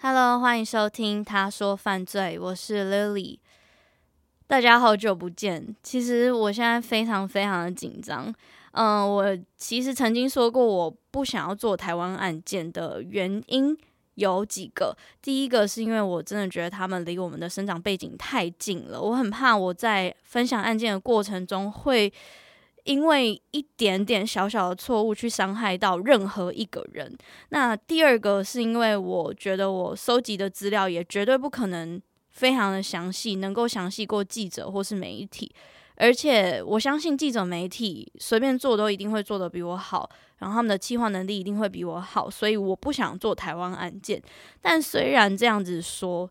Hello，欢迎收听《他说犯罪》，我是 Lily。大家好久不见，其实我现在非常非常的紧张。嗯、我其实曾经说过，我不想要做台湾案件的原因有几个。第一个是因为我真的觉得他们离我们的生长背景太近了，我很怕我在分享案件的过程中会因为一点点小小的错误去伤害到任何一个人。那第二个是因为我觉得我收集的资料也绝对不可能非常的详细，能够详细过记者或是媒体。而且我相信记者媒体随便做都一定会做得比我好，然后他们的计划能力一定会比我好，所以我不想做台湾案件。但虽然这样子说，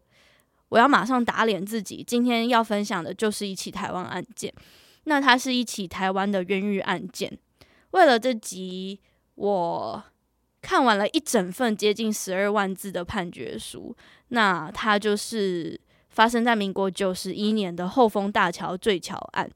我要马上打脸自己，今天要分享的就是一起台湾案件。那它是一起台湾的冤狱案件。为了这集，我看完了一整份接近十二万字的判决书。那它就是。发生在民国九十一年的后丰大桥坠桥案，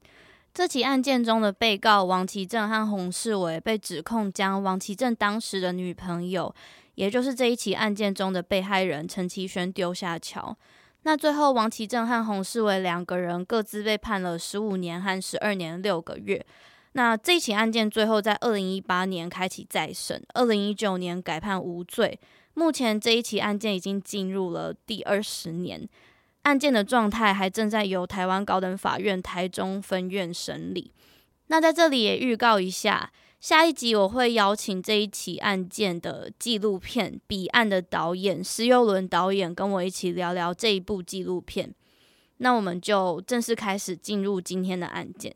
这起案件中的被告王其正和洪世伟被指控将王其正当时的女朋友，也就是这一起案件中的被害人陈其轩丢下桥。那最后，王其正和洪世伟两个人各自被判了十五年和十二年六个月。那这起案件最后在二零一八年开启再审，二零一九年改判无罪。目前这一起案件已经进入了第二十年。案件的状态还正在由台湾高等法院台中分院审理。那在这里也预告一下，下一集我会邀请这一起案件的纪录片《彼岸》的导演施佑伦导演跟我一起聊聊这一部纪录片。那我们就正式开始进入今天的案件。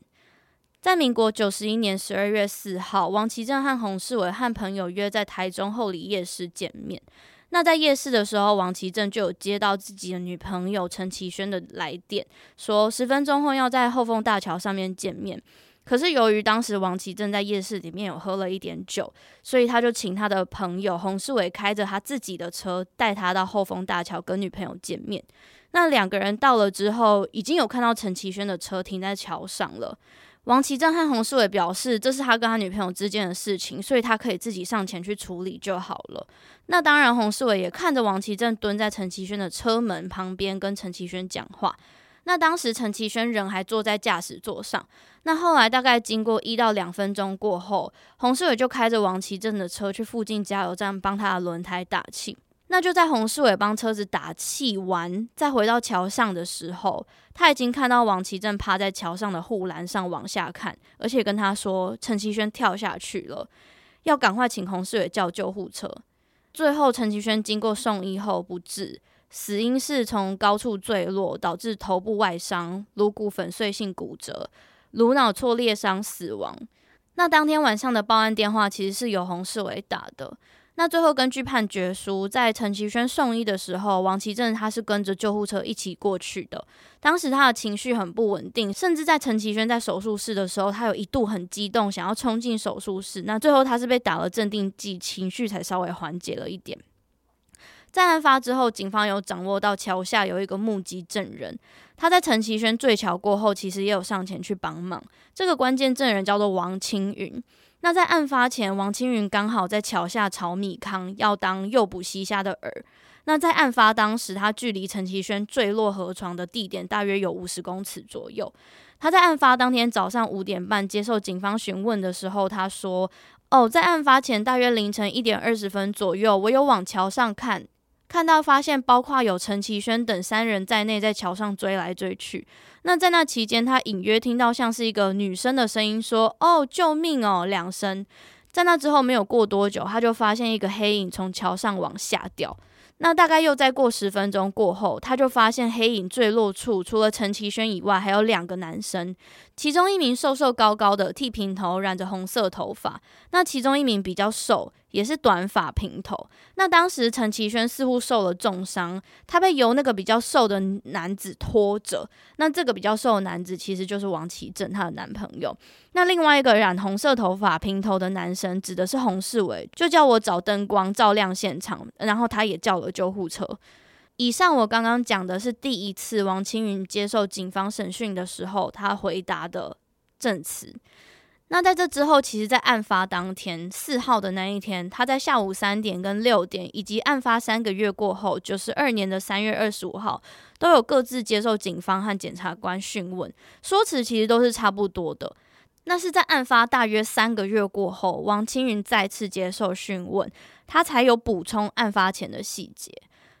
在民国九十一年十二月四号，王其正和洪世伟和朋友约在台中后里夜市见面。那在夜市的时候，王其正就有接到自己的女朋友陈其轩的来电，说十分钟后要在后丰大桥上面见面。可是由于当时王其正在夜市里面有喝了一点酒，所以他就请他的朋友洪世伟开着他自己的车带他到后丰大桥跟女朋友见面。那两个人到了之后，已经有看到陈其轩的车停在桥上了。王其正和洪世伟表示，这是他跟他女朋友之间的事情，所以他可以自己上前去处理就好了。那当然，洪世伟也看着王其正蹲在陈其轩的车门旁边跟陈其轩讲话。那当时陈其轩人还坐在驾驶座上。那后来大概经过一到两分钟过后，洪世伟就开着王其正的车去附近加油站帮他的轮胎打气。那就在洪世伟帮车子打气完，再回到桥上的时候，他已经看到王其正趴在桥上的护栏上往下看，而且跟他说陈其轩跳下去了，要赶快请洪世伟叫救护车。最后陈其轩经过送医后不治，死因是从高处坠落导致头部外伤、颅骨粉碎性骨折、颅脑挫裂伤死亡。那当天晚上的报案电话其实是由洪世伟打的。那最后根据判决书，在陈其轩送医的时候，王其正他是跟着救护车一起过去的。当时他的情绪很不稳定，甚至在陈其轩在手术室的时候，他有一度很激动，想要冲进手术室。那最后他是被打了镇定剂，情绪才稍微缓解了一点。在案发之后，警方有掌握到桥下有一个目击证人，他在陈其轩坠桥过后，其实也有上前去帮忙。这个关键证人叫做王青云。那在案发前，王青云刚好在桥下炒米糠，要当诱捕西虾的饵。那在案发当时，他距离陈其轩坠落河床的地点大约有五十公尺左右。他在案发当天早上五点半接受警方询问的时候，他说：“哦，在案发前大约凌晨一点二十分左右，我有往桥上看，看到发现包括有陈其轩等三人在内在桥上追来追去。那在那期间，他隐约听到像是一个女生的声音说：“哦，救命哦！”两声。在那之后没有过多久，他就发现一个黑影从桥上往下掉。那大概又再过十分钟过后，他就发现黑影坠落处除了陈其轩以外，还有两个男生，其中一名瘦瘦高高的，剃平头，染着红色头发；那其中一名比较瘦。也是短发平头。那当时陈其轩似乎受了重伤，他被由那个比较瘦的男子拖着。那这个比较瘦的男子其实就是王其正，她的男朋友。那另外一个染红色头发平头的男生指的是洪世伟，就叫我找灯光照亮现场，然后他也叫了救护车。以上我刚刚讲的是第一次王青云接受警方审讯的时候，他回答的证词。那在这之后，其实，在案发当天四号的那一天，他在下午三点跟六点，以及案发三个月过后，九十二年的三月二十五号，都有各自接受警方和检察官讯问，说辞其实都是差不多的。那是在案发大约三个月过后，王青云再次接受讯问，他才有补充案发前的细节。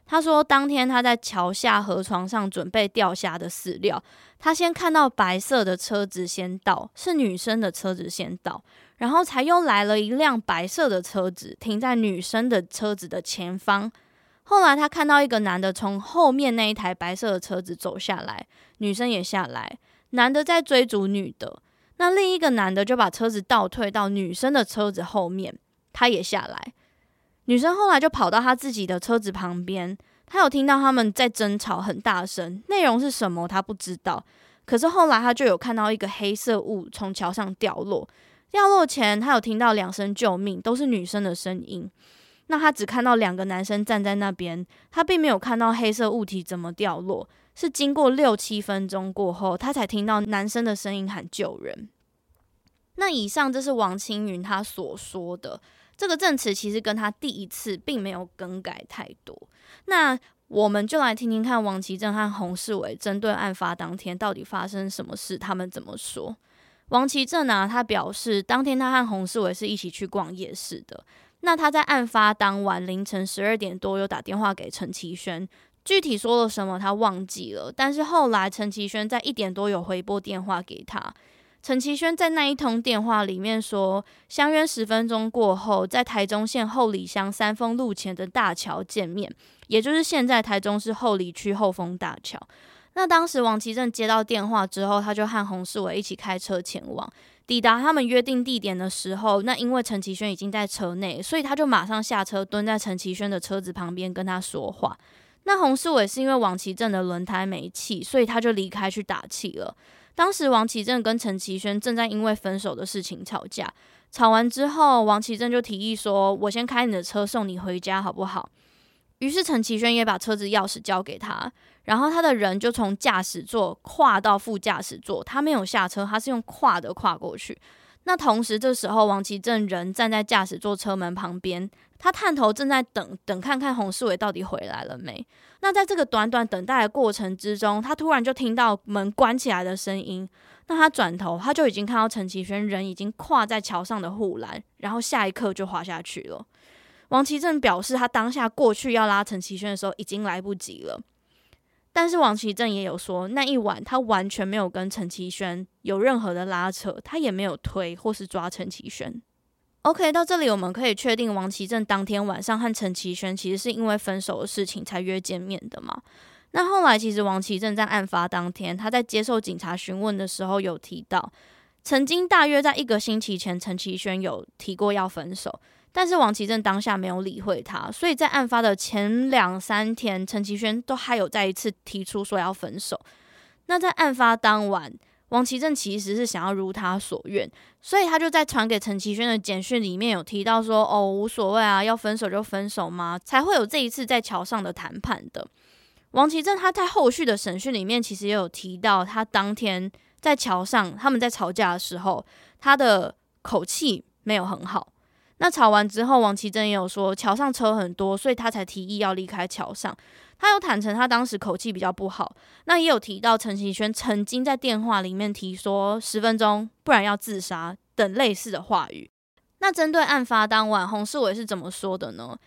他说，当天他在桥下河床上准备钓虾的饲料，他先看到白色的车子先到，是女生的车子先到，然后才又来了一辆白色的车子停在女生的车子的前方。后来他看到一个男的从后面那一台白色的车子走下来，女生也下来，男的在追逐女的，那另一个男的就把车子倒退到女生的车子后面，他也下来。女生后来就跑到她自己的车子旁边，她有听到他们在争吵，很大声，内容是什么她不知道。可是后来她就有看到一个黑色物从桥上掉落，掉落前她有听到两声救命，都是女生的声音。那她只看到两个男生站在那边，她并没有看到黑色物体怎么掉落。是经过六七分钟过后，她才听到男生的声音喊救人。那以上这是王青云他所说的。这个证词其实跟他第一次并没有更改太多，那我们就来听听看王其正和洪世伟针对案发当天到底发生什么事，他们怎么说？王其正啊，他表示当天他和洪世伟是一起去逛夜市的，那他在案发当晚凌晨十二点多有打电话给陈其轩，具体说了什么他忘记了，但是后来陈其轩在一点多有回拨电话给他。陈其轩在那一通电话里面说，相约十分钟过后，在台中县后里乡三丰路前的大桥见面，也就是现在台中市后里区后丰大桥。那当时王其正接到电话之后，他就和洪世伟一起开车前往。抵达他们约定地点的时候，那因为陈其轩已经在车内，所以他就马上下车，蹲在陈其轩的车子旁边跟他说话。那洪世伟是因为王其正的轮胎没气，所以他就离开去打气了。当时王其正跟陈其轩正在因为分手的事情吵架，吵完之后，王其正就提议说：“我先开你的车送你回家，好不好？”于是陈其轩也把车子钥匙交给他，然后他的人就从驾驶座跨到副驾驶座，他没有下车，他是用跨的跨过去。那同时，这时候王其正人站在驾驶座车门旁边，他探头正在等等看看洪世伟到底回来了没。那在这个短短等待的过程之中，他突然就听到门关起来的声音。那他转头，他就已经看到陈其轩人已经跨在桥上的护栏，然后下一刻就滑下去了。王其正表示，他当下过去要拉陈其轩的时候，已经来不及了。但是王其正也有说，那一晚他完全没有跟陈其轩有任何的拉扯，他也没有推或是抓陈其轩。OK，到这里我们可以确定，王其正当天晚上和陈其轩其实是因为分手的事情才约见面的嘛。那后来其实王其正在案发当天，他在接受警察询问的时候有提到，曾经大约在一个星期前，陈其轩有提过要分手。但是王其正当下没有理会他，所以在案发的前两三天，陈其轩都还有再一次提出说要分手。那在案发当晚，王其正其实是想要如他所愿，所以他就在传给陈其轩的简讯里面有提到说：“哦，无所谓啊，要分手就分手嘛，才会有这一次在桥上的谈判的。”王其正他在后续的审讯里面其实也有提到，他当天在桥上他们在吵架的时候，他的口气没有很好。那吵完之后，王其珍也有说桥上车很多，所以他才提议要离开桥上。他有坦诚他当时口气比较不好。那也有提到陈其轩曾经在电话里面提说十分钟，不然要自杀等类似的话语。那针对案发当晚，洪世伟是怎么说的呢？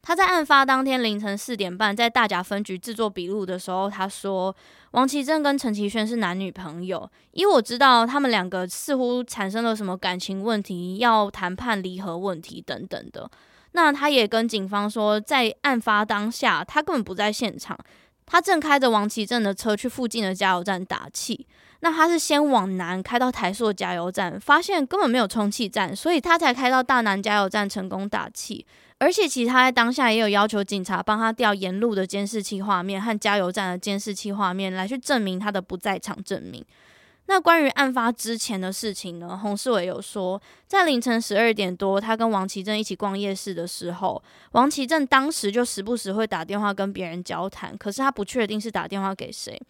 他在案发当天凌晨四点半在大甲分局制作笔录的时候，他说王其正跟陈其轩是男女朋友，因为我知道他们两个似乎产生了什么感情问题，要谈判离合问题等等的。那他也跟警方说，在案发当下，他根本不在现场，他正开着王其正的车去附近的加油站打气。那他是先往南开到台塑加油站，发现根本没有充气站，所以他才开到大南加油站成功打气。而且其实他在当下也有要求警察帮他调沿路的监视器画面和加油站的监视器画面，来去证明他的不在场证明。那关于案发之前的事情呢？洪世伟有说，在凌晨十二点多，他跟王棋正一起逛夜市的时候，王棋正当时就时不时会打电话跟别人交谈，可是他不确定是打电话给谁。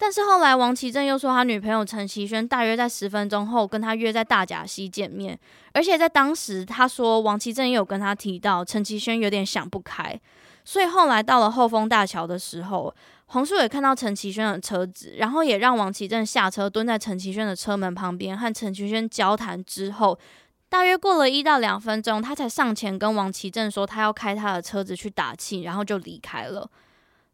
但是后来，王棋正又说，他女朋友陈其轩大约在十分钟后跟他约在大甲溪见面，而且在当时，他说王棋正也有跟他提到陈其轩有点想不开，所以后来到了后丰大桥的时候，黄树伟看到陈其轩的车子，然后也让王棋正下车蹲在陈其轩的车门旁边和陈其轩交谈之后，大约过了一到两分钟，他才上前跟王棋正说他要开他的车子去打气，然后就离开了。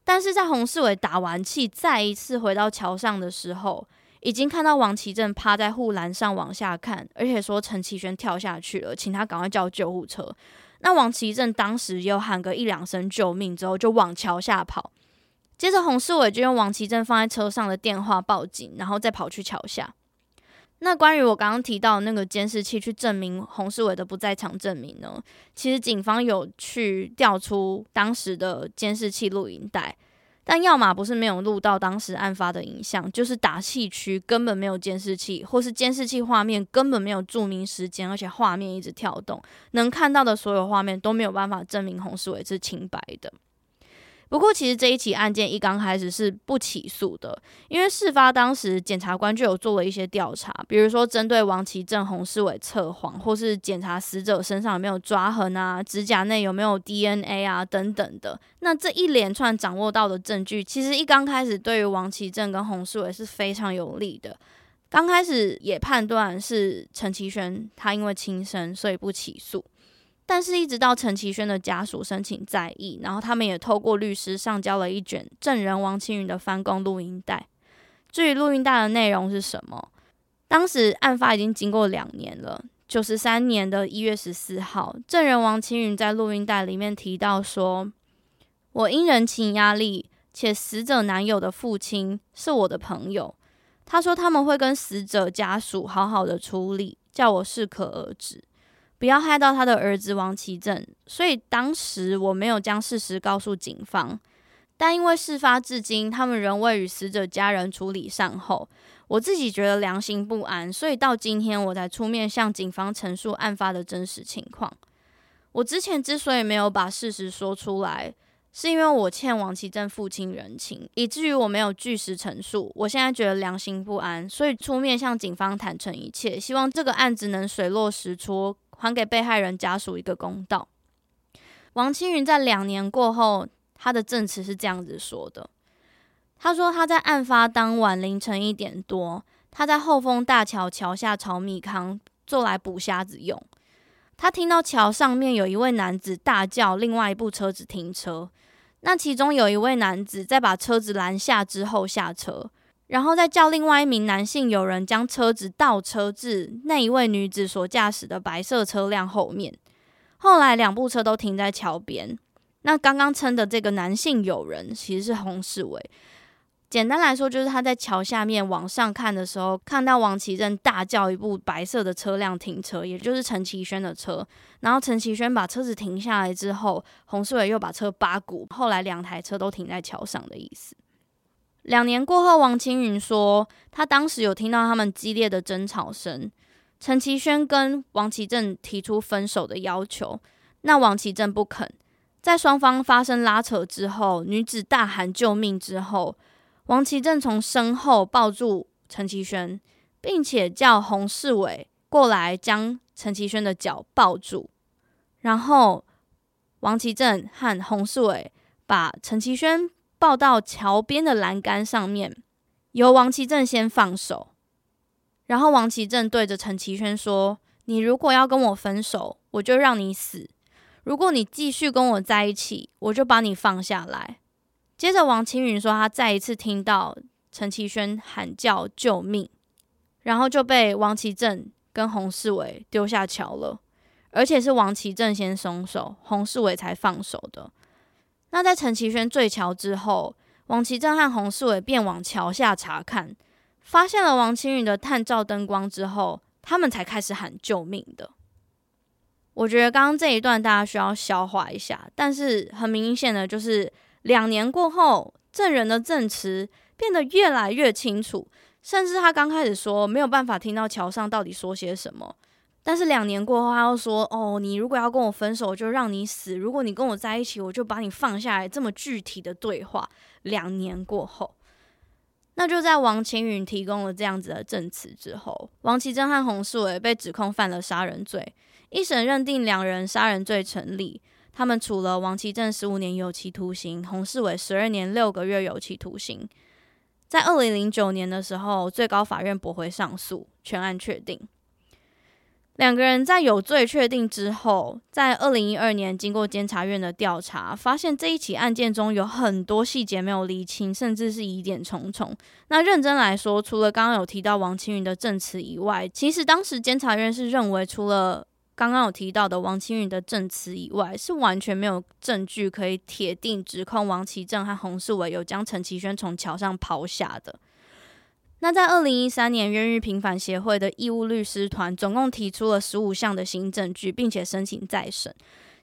但是在洪世伟打完气，再一次回到桥上的时候，已经看到王棋正趴在护栏上往下看，而且说陈其轩跳下去了，请他赶快叫救护车。那王棋正当时又喊个一两声救命之后，就往桥下跑。接着洪世伟就用王棋正放在车上的电话报警，然后再跑去桥下。那关于我刚刚提到那个监视器去证明洪世伟的不在场证明呢？其实警方有去调出当时的监视器录影带，但要么不是没有录到当时案发的影像，就是打气区根本没有监视器，或是监视器画面根本没有注明时间，而且画面一直跳动，能看到的所有画面都没有办法证明洪世伟是清白的。不过，其实这一起案件一刚开始是不起诉的，因为事发当时检察官就有做了一些调查，比如说针对王棋正、洪世伟测谎，或是检查死者身上有没有抓痕啊、指甲内有没有 DNA 啊等等的。那这一连串掌握到的证据，其实一刚开始对于王棋正跟洪世伟是非常有利的。刚开始也判断是陈其轩他因为轻生，所以不起诉。但是，一直到陈其轩的家属申请再议，然后他们也透过律师上交了一卷证人王青云的翻供录音带。至于录音带的内容是什么，当时案发已经经过两年了，九十三年的一月十四号，证人王青云在录音带里面提到说：“我因人情压力，且死者男友的父亲是我的朋友，他说他们会跟死者家属好好的处理，叫我适可而止。”不要害到他的儿子王棋正，所以当时我没有将事实告诉警方。但因为事发至今，他们仍未与死者家人处理善后，我自己觉得良心不安，所以到今天我才出面向警方陈述案发的真实情况。我之前之所以没有把事实说出来，是因为我欠王棋正父亲人情，以至于我没有据实陈述。我现在觉得良心不安，所以出面向警方坦诚一切，希望这个案子能水落石出。还给被害人家属一个公道。王青云在两年过后，他的证词是这样子说的：他说他在案发当晚凌晨一点多，他在后丰大桥桥下炒米糠，做来补虾子用。他听到桥上面有一位男子大叫，另外一部车子停车。那其中有一位男子在把车子拦下之后下车。然后再叫另外一名男性友人将车子倒车至那一位女子所驾驶的白色车辆后面。后来两部车都停在桥边。那刚刚称的这个男性友人其实是洪世伟。简单来说，就是他在桥下面往上看的时候，看到王棋正大叫一部白色的车辆停车，也就是陈其轩的车。然后陈其轩把车子停下来之后，洪世伟又把车八股。后来两台车都停在桥上的意思。两年过后，王青云说，他当时有听到他们激烈的争吵声。陈其轩跟王其正提出分手的要求，那王其正不肯。在双方发生拉扯之后，女子大喊救命之后，王其正从身后抱住陈其轩，并且叫洪世伟过来将陈其轩的脚抱住。然后，王其正和洪世伟把陈其轩。抱到桥边的栏杆上面，由王棋正先放手，然后王棋正对着陈其轩说：“你如果要跟我分手，我就让你死；如果你继续跟我在一起，我就把你放下来。”接着，王青云说他再一次听到陈其轩喊叫救命，然后就被王其正跟洪世伟丢下桥了，而且是王其正先松手，洪世伟才放手的。那在陈其轩坠桥之后，王其正和洪世伟便往桥下查看，发现了王青云的探照灯光之后，他们才开始喊救命的。我觉得刚刚这一段大家需要消化一下，但是很明显的就是两年过后，证人的证词变得越来越清楚，甚至他刚开始说没有办法听到桥上到底说些什么。但是两年过后，他又说：“哦，你如果要跟我分手，我就让你死；如果你跟我在一起，我就把你放下来。”这么具体的对话，两年过后，那就在王青云提供了这样子的证词之后，王其正和洪世伟被指控犯了杀人罪，一审认定两人杀人罪成立，他们处了王其正十五年有期徒刑，洪世伟十二年六个月有期徒刑。在二零零九年的时候，最高法院驳回上诉，全案确定。两个人在有罪确定之后，在二零一二年经过监察院的调查，发现这一起案件中有很多细节没有厘清，甚至是疑点重重。那认真来说，除了刚刚有提到王青云的证词以外，其实当时监察院是认为，除了刚刚有提到的王青云的证词以外，是完全没有证据可以铁定指控王其正和洪世伟有将陈其轩从桥上抛下的。那在二零一三年，冤狱平反协会的义务律师团总共提出了十五项的新证据，并且申请再审。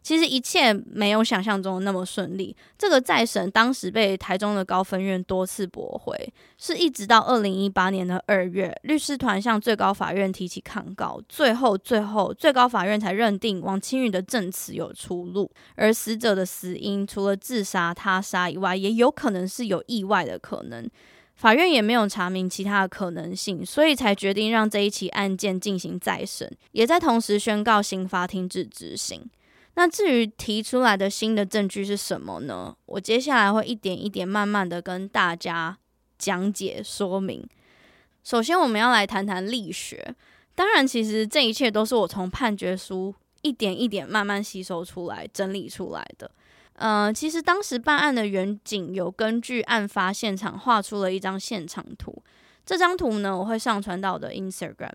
其实一切没有想象中的那么顺利。这个再审当时被台中的高分院多次驳回，是一直到二零一八年的二月，律师团向最高法院提起抗告，最后最后最高法院才认定王清宇的证词有出入，而死者的死因除了自杀、他杀以外，也有可能是有意外的可能。法院也没有查明其他的可能性，所以才决定让这一起案件进行再审，也在同时宣告刑罚停止执行。那至于提出来的新的证据是什么呢？我接下来会一点一点慢慢的跟大家讲解说明。首先，我们要来谈谈力学。当然，其实这一切都是我从判决书一点一点慢慢吸收出来、整理出来的。呃，其实当时办案的员警有根据案发现场画出了一张现场图。这张图呢，我会上传到我的 Instagram，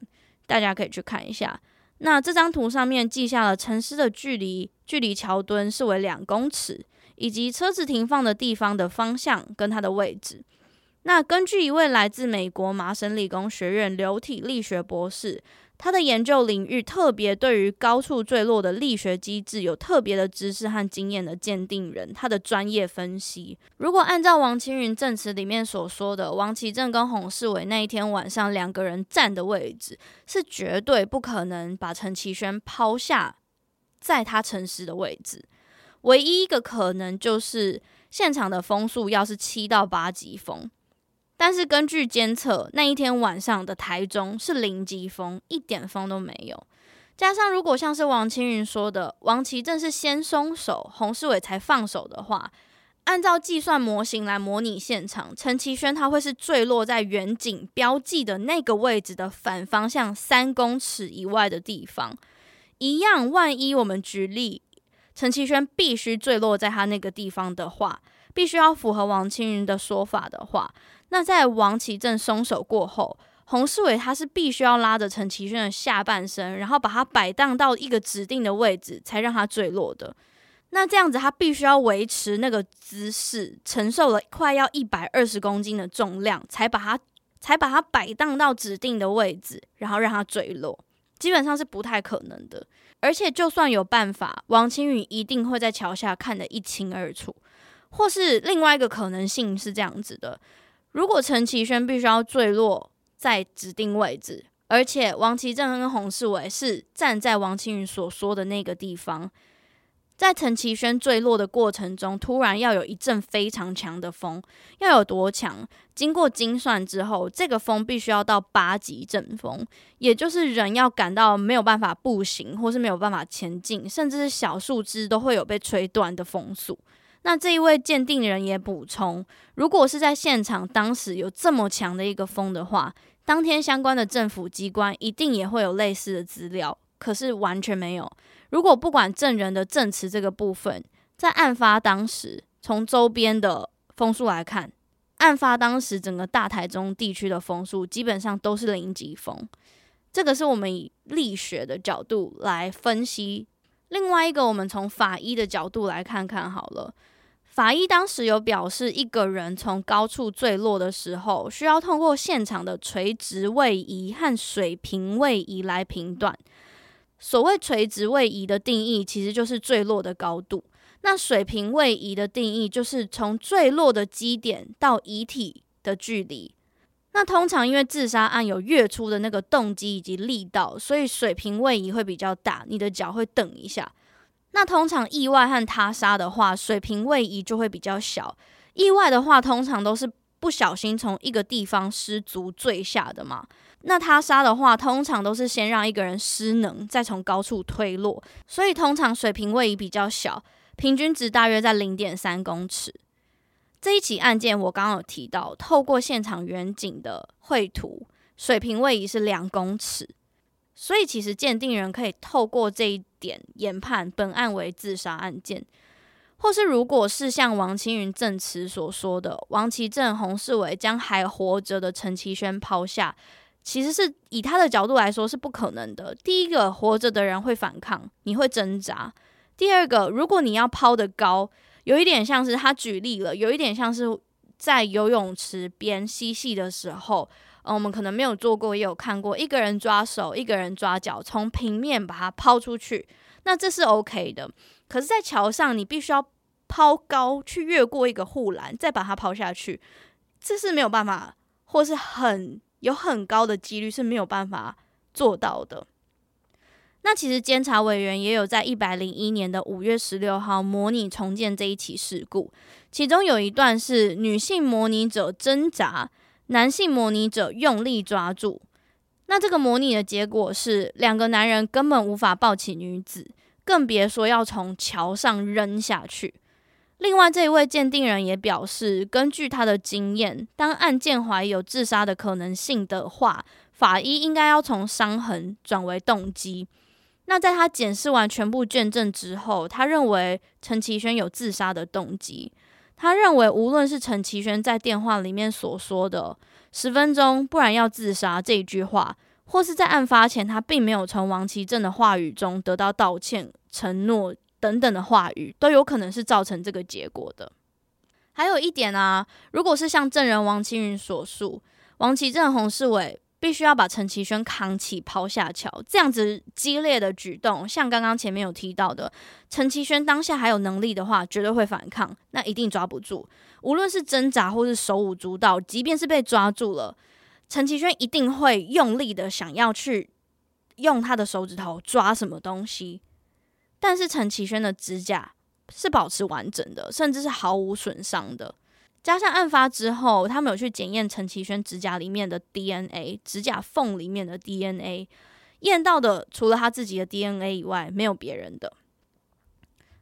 大家可以去看一下。那这张图上面记下了陈尸的距离，距离桥墩是为两公尺，以及车子停放的地方的方向跟它的位置。那根据一位来自美国麻省理工学院流体力学博士。他的研究领域特别对于高处坠落的力学机制有特别的知识和经验的鉴定人，他的专业分析，如果按照王青云证词里面所说的，王其正跟洪世伟那一天晚上两个人站的位置，是绝对不可能把陈其轩抛下在他陈尸的位置，唯一一个可能就是现场的风速要是七到八级风。但是根据监测，那一天晚上的台中是零级风，一点风都没有。加上如果像是王青云说的，王其正是先松手，洪世伟才放手的话，按照计算模型来模拟现场，陈其轩他会是坠落在远景标记的那个位置的反方向三公尺以外的地方。一样，万一我们举例，陈其轩必须坠落在他那个地方的话，必须要符合王青云的说法的话。那在王其正松手过后，洪世伟他是必须要拉着陈其轩的下半身，然后把他摆荡到一个指定的位置，才让他坠落的。那这样子，他必须要维持那个姿势，承受了快要一百二十公斤的重量，才把他才把他摆荡到指定的位置，然后让他坠落。基本上是不太可能的。而且，就算有办法，王清宇一定会在桥下看得一清二楚。或是另外一个可能性是这样子的。如果陈其轩必须要坠落在指定位置，而且王其正跟洪世伟是站在王青云所说的那个地方，在陈其轩坠落的过程中，突然要有一阵非常强的风，要有多强？经过精算之后，这个风必须要到八级阵风，也就是人要感到没有办法步行，或是没有办法前进，甚至是小树枝都会有被吹断的风速。那这一位鉴定人也补充，如果是在现场当时有这么强的一个风的话，当天相关的政府机关一定也会有类似的资料，可是完全没有。如果不管证人的证词这个部分，在案发当时，从周边的风速来看，案发当时整个大台中地区的风速基本上都是零级风。这个是我们以力学的角度来分析。另外一个，我们从法医的角度来看看好了。法医当时有表示，一个人从高处坠落的时候，需要通过现场的垂直位移和水平位移来评断。所谓垂直位移的定义，其实就是坠落的高度；那水平位移的定义，就是从坠落的基点到遗体的距离。那通常因为自杀案有跃出的那个动机以及力道，所以水平位移会比较大，你的脚会蹬一下。那通常意外和他杀的话，水平位移就会比较小。意外的话，通常都是不小心从一个地方失足坠下的嘛。那他杀的话，通常都是先让一个人失能，再从高处推落。所以通常水平位移比较小，平均值大约在零点三公尺。这一起案件我刚刚有提到，透过现场远景的绘图，水平位移是两公尺。所以，其实鉴定人可以透过这一点研判本案为自杀案件，或是如果是像王清云证词所说的，王其正、洪世伟将还活着的陈其轩抛下，其实是以他的角度来说是不可能的。第一个，活着的人会反抗，你会挣扎；第二个，如果你要抛得高，有一点像是他举例了，有一点像是在游泳池边嬉戏的时候。嗯，我们可能没有做过，也有看过一个人抓手，一个人抓脚，从平面把它抛出去，那这是 OK 的。可是，在桥上，你必须要抛高，去越过一个护栏，再把它抛下去，这是没有办法，或是很有很高的几率是没有办法做到的。那其实监察委员也有在一百零一年的五月十六号模拟重建这一起事故，其中有一段是女性模拟者挣扎。男性模拟者用力抓住，那这个模拟的结果是两个男人根本无法抱起女子，更别说要从桥上扔下去。另外，这一位鉴定人也表示，根据他的经验，当案件怀疑有自杀的可能性的话，法医应该要从伤痕转为动机。那在他检视完全部卷证之后，他认为陈其轩有自杀的动机。他认为，无论是陈其轩在电话里面所说的“十分钟，不然要自杀”这一句话，或是在案发前他并没有从王其正的话语中得到道歉、承诺等等的话语，都有可能是造成这个结果的。还有一点啊，如果是像证人王清云所述，王其正、洪世伟。必须要把陈其轩扛起抛下桥，这样子激烈的举动，像刚刚前面有提到的，陈其轩当下还有能力的话，绝对会反抗，那一定抓不住。无论是挣扎或是手舞足蹈，即便是被抓住了，陈其轩一定会用力的想要去用他的手指头抓什么东西。但是陈其轩的指甲是保持完整的，甚至是毫无损伤的。加上案发之后，他们有去检验陈其轩指甲里面的 DNA，指甲缝里面的 DNA，验到的除了他自己的 DNA 以外，没有别人的。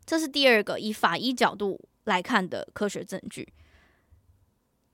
这是第二个以法医角度来看的科学证据。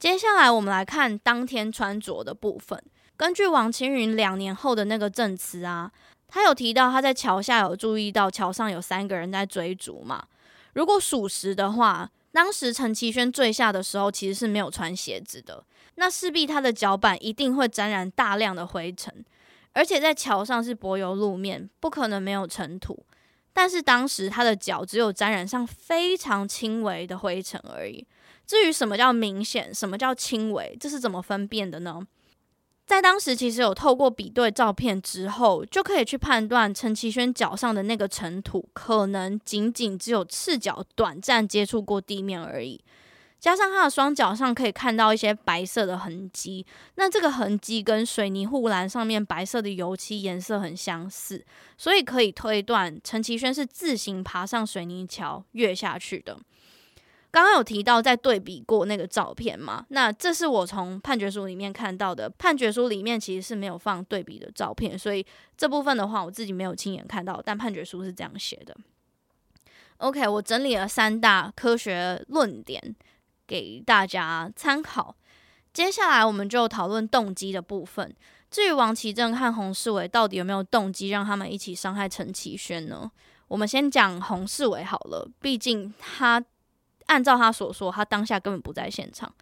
接下来我们来看当天穿着的部分。根据王清云两年后的那个证词啊，他有提到他在桥下有注意到桥上有三个人在追逐嘛。如果属实的话。当时陈其轩坠下的时候，其实是没有穿鞋子的，那势必他的脚板一定会沾染大量的灰尘，而且在桥上是柏油路面，不可能没有尘土。但是当时他的脚只有沾染上非常轻微的灰尘而已。至于什么叫明显，什么叫轻微，这是怎么分辨的呢？在当时，其实有透过比对照片之后，就可以去判断陈其轩脚上的那个尘土，可能仅仅只有赤脚短暂接触过地面而已。加上他的双脚上可以看到一些白色的痕迹，那这个痕迹跟水泥护栏上面白色的油漆颜色很相似，所以可以推断陈其轩是自行爬上水泥桥跃下去的。刚刚有提到在对比过那个照片嘛？那这是我从判决书里面看到的。判决书里面其实是没有放对比的照片，所以这部分的话我自己没有亲眼看到，但判决书是这样写的。OK，我整理了三大科学论点给大家参考。接下来我们就讨论动机的部分。至于王其正和洪世伟到底有没有动机让他们一起伤害陈其轩呢？我们先讲洪世伟好了，毕竟他按照他所说，他当下根本不在现场。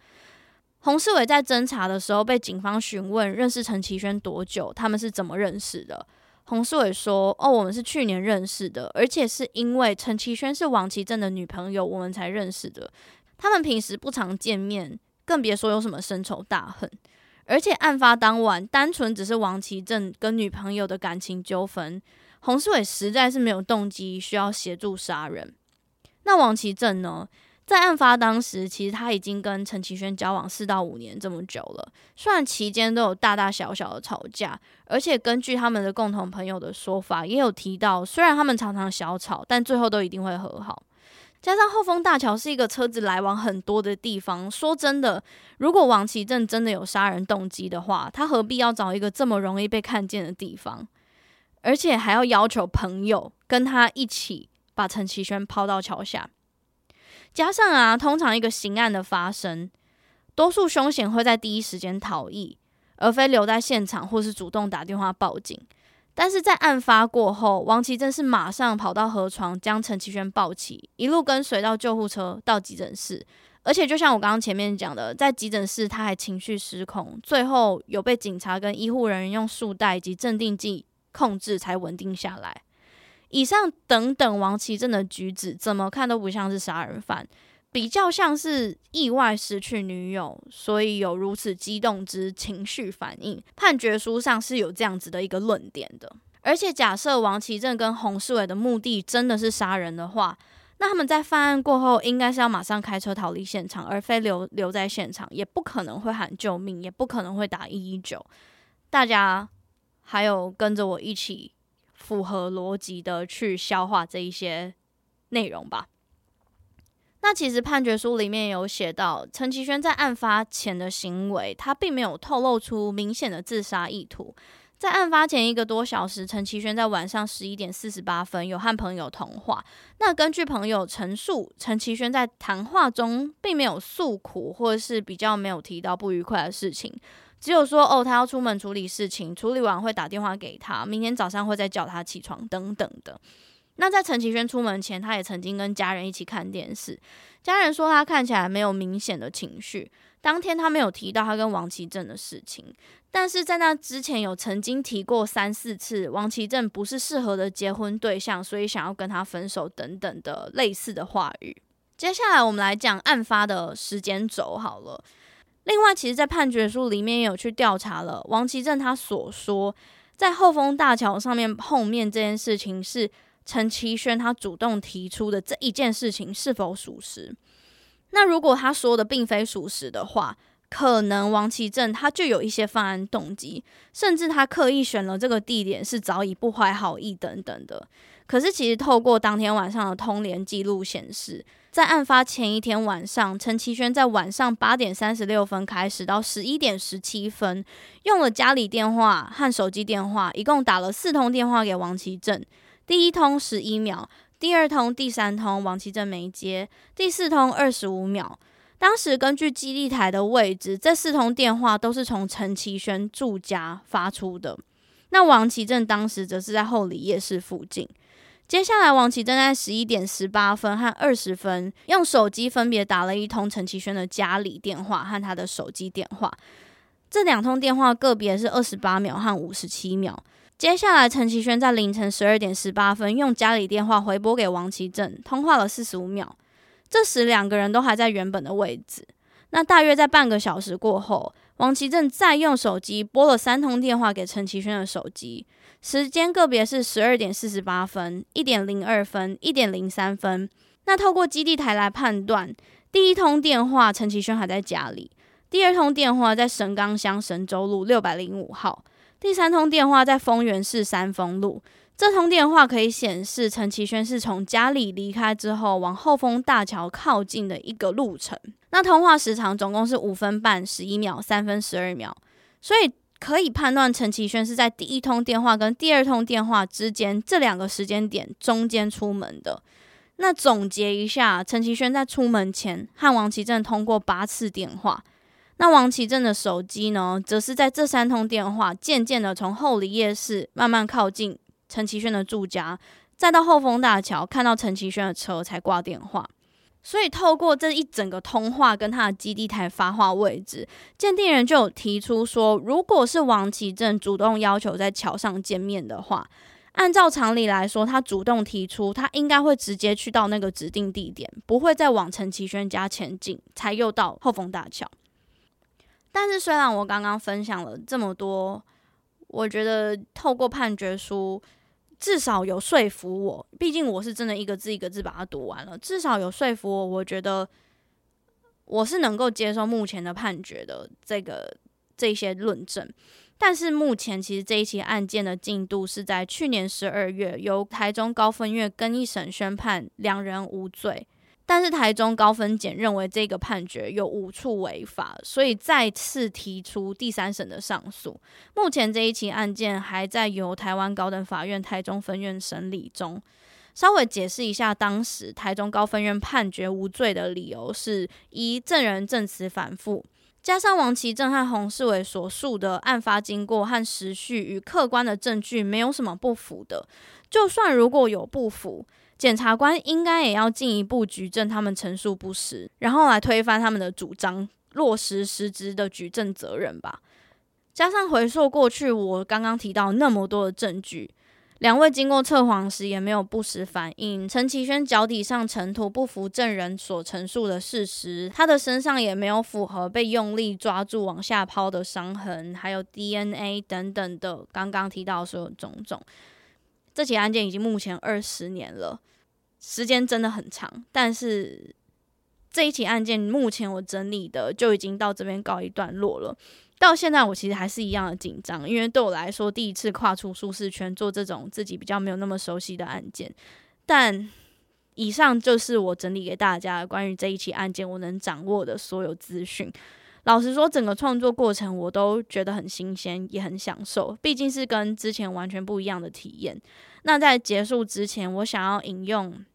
洪世伟在侦查的时候被警方询问认识陈其轩多久，他们是怎么认识的？洪世伟说：“哦，我们是去年认识的，而且是因为陈其轩是王其正的女朋友，我们才认识的。他们平时不常见面，更别说有什么深仇大恨。而且案发当晚，单纯只是王其正跟女朋友的感情纠纷。”洪世伟实在是没有动机需要协助杀人。那王其正呢？在案发当时，其实他已经跟陈其轩交往四到五年这么久了。虽然期间都有大大小小的吵架，而且根据他们的共同朋友的说法，也有提到，虽然他们常常小吵，但最后都一定会和好。加上后丰大桥是一个车子来往很多的地方，说真的，如果王其正真的有杀人动机的话，他何必要找一个这么容易被看见的地方？而且还要要求朋友跟他一起把陈其轩抛到桥下，加上啊，通常一个刑案的发生，多数凶嫌会在第一时间逃逸，而非留在现场或是主动打电话报警。但是在案发过后，王其正是马上跑到河床将陈其轩抱起，一路跟随到救护车到急诊室。而且就像我刚刚前面讲的，在急诊室他还情绪失控，最后有被警察跟医护人员用束带以及镇定剂。控制才稳定下来。以上等等，王其正的举止怎么看都不像是杀人犯，比较像是意外失去女友，所以有如此激动之情绪反应。判决书上是有这样子的一个论点的。而且假设王其正跟洪世伟的目的真的是杀人的话，那他们在犯案过后应该是要马上开车逃离现场，而非留留在现场，也不可能会喊救命，也不可能会打一一九。大家。还有跟着我一起符合逻辑的去消化这一些内容吧。那其实判决书里面有写到，陈其轩在案发前的行为，他并没有透露出明显的自杀意图。在案发前一个多小时，陈其轩在晚上十一点四十八分有和朋友通话。那根据朋友陈述，陈其轩在谈话中并没有诉苦，或者是比较没有提到不愉快的事情。只有说哦，他要出门处理事情，处理完会打电话给他，明天早上会再叫他起床等等的。那在陈其轩出门前，他也曾经跟家人一起看电视，家人说他看起来没有明显的情绪。当天他没有提到他跟王其正的事情，但是在那之前有曾经提过三四次，王其正不是适合的结婚对象，所以想要跟他分手等等的类似的话语。接下来我们来讲案发的时间轴好了。另外，其实，在判决书里面也有去调查了王其正他所说，在后丰大桥上面碰面这件事情是陈其轩他主动提出的这一件事情是否属实？那如果他说的并非属实的话，可能王其正他就有一些犯案动机，甚至他刻意选了这个地点是早已不怀好意等等的。可是，其实透过当天晚上的通联记录显示。在案发前一天晚上，陈其轩在晚上八点三十六分开始到十一点十七分，用了家里电话和手机电话，一共打了四通电话给王其正。第一通十一秒，第二通、第三通王其正没接，第四通二十五秒。当时根据基地台的位置，这四通电话都是从陈其轩住家发出的。那王其正当时则是在后里夜市附近。接下来，王琦正在十一点十八分和二十分用手机分别打了一通陈其轩的家里电话和他的手机电话，这两通电话个别是二十八秒和五十七秒。接下来，陈其轩在凌晨十二点十八分用家里电话回拨给王琦正，通话了四十五秒。这时两个人都还在原本的位置。那大约在半个小时过后，王琦正再用手机拨了三通电话给陈其轩的手机。时间个别是十二点四十八分、一点零二分、一点零三分。那透过基地台来判断，第一通电话陈其轩还在家里，第二通电话在神冈乡神州路六百零五号，第三通电话在丰原市三丰路。这通电话可以显示陈其轩是从家里离开之后，往后丰大桥靠近的一个路程。那通话时长总共是五分半十一秒、三分十二秒，所以。可以判断陈其轩是在第一通电话跟第二通电话之间这两个时间点中间出门的。那总结一下，陈其轩在出门前和王其正通过八次电话。那王其正的手机呢，则是在这三通电话渐渐的从后里夜市慢慢靠近陈其轩的住家，再到后丰大桥看到陈其轩的车才挂电话。所以透过这一整个通话跟他的基地台发话位置，鉴定人就有提出说，如果是王启正主动要求在桥上见面的话，按照常理来说，他主动提出，他应该会直接去到那个指定地点，不会再往陈其轩家前进，才又到后丰大桥。但是虽然我刚刚分享了这么多，我觉得透过判决书。至少有说服我，毕竟我是真的一个字一个字把它读完了。至少有说服我，我觉得我是能够接受目前的判决的这个这些论证。但是目前其实这一起案件的进度是在去年十二月由台中高分院跟一审宣判两人无罪。但是台中高分检认为这个判决有五处违法，所以再次提出第三审的上诉。目前这一起案件还在由台湾高等法院台中分院审理中。稍微解释一下，当时台中高分院判决无罪的理由是：一、证人证词反复，加上王其正和洪世伟所述的案发经过和时序与客观的证据没有什么不符的。就算如果有不符，检察官应该也要进一步举证他们陈述不实，然后来推翻他们的主张，落实实质的举证责任吧。加上回溯过去，我刚刚提到那么多的证据，两位经过测谎时也没有不实反应。陈其轩脚底上尘土不符证人所陈述的事实，他的身上也没有符合被用力抓住往下抛的伤痕，还有 DNA 等等的刚刚提到所有种种。这起案件已经目前二十年了，时间真的很长。但是这一起案件目前我整理的就已经到这边告一段落了。到现在我其实还是一样的紧张，因为对我来说第一次跨出舒适圈做这种自己比较没有那么熟悉的案件。但以上就是我整理给大家关于这一起案件我能掌握的所有资讯。老实说，整个创作过程我都觉得很新鲜，也很享受。毕竟是跟之前完全不一样的体验。那在结束之前，我想要引用，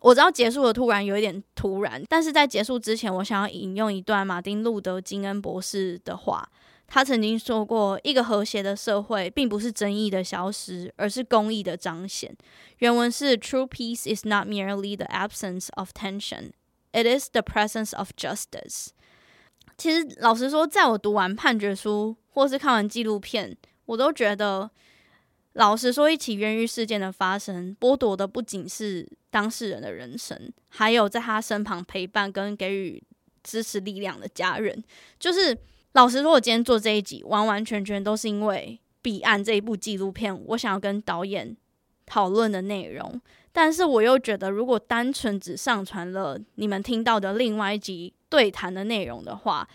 我知道结束的突然有一点突然，但是在结束之前，我想要引用一段马丁·路德·金恩博士的话。他曾经说过：“一个和谐的社会，并不是争议的消失，而是公义的彰显。”原文是：“True peace is not merely the absence of tension; it is the presence of justice。”其实，老实说，在我读完判决书或是看完纪录片，我都觉得。老实说，一起冤狱事件的发生，剥夺的不仅是当事人的人生，还有在他身旁陪伴跟给予支持力量的家人。就是老实说，我今天做这一集，完完全全都是因为《彼岸》这一部纪录片，我想要跟导演讨论的内容。但是我又觉得，如果单纯只上传了你们听到的另外一集对谈的内容的话，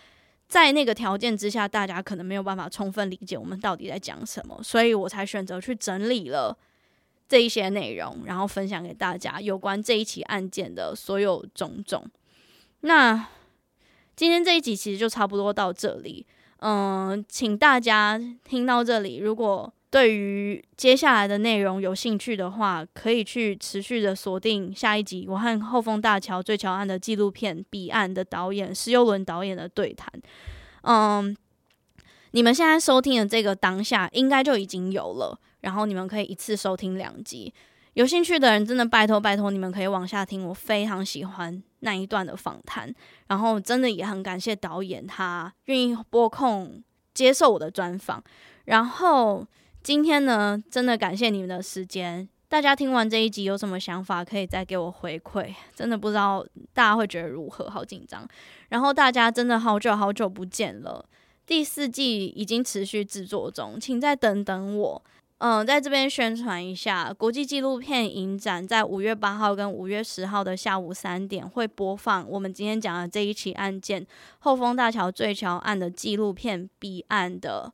在那个条件之下，大家可能没有办法充分理解我们到底在讲什么，所以我才选择去整理了这一些内容，然后分享给大家有关这一起案件的所有种种。那今天这一集其实就差不多到这里，嗯，请大家听到这里，如果对于接下来的内容有兴趣的话，可以去持续的锁定下一集我和后丰大桥坠桥案的纪录片《彼岸》的导演施佑伦导演的对谈。嗯，你们现在收听的这个当下应该就已经有了，然后你们可以一次收听两集。有兴趣的人真的拜托拜托，你们可以往下听，我非常喜欢那一段的访谈，然后真的也很感谢导演他愿意拨空接受我的专访，然后。今天呢，真的感谢你们的时间。大家听完这一集有什么想法，可以再给我回馈。真的不知道大家会觉得如何，好紧张。然后大家真的好久好久不见了。第四季已经持续制作中，请再等等我。嗯，在这边宣传一下，国际纪录片影展在五月八号跟五月十号的下午三点会播放我们今天讲的这一起案件——后丰大桥坠桥案的纪录片《彼岸》的。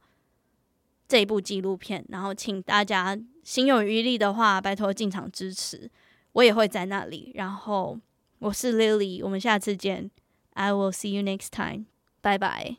这一部纪录片，然后请大家心有余力的话，拜托进场支持，我也会在那里。然后我是 Lily，我们下次见，I will see you next time，拜拜。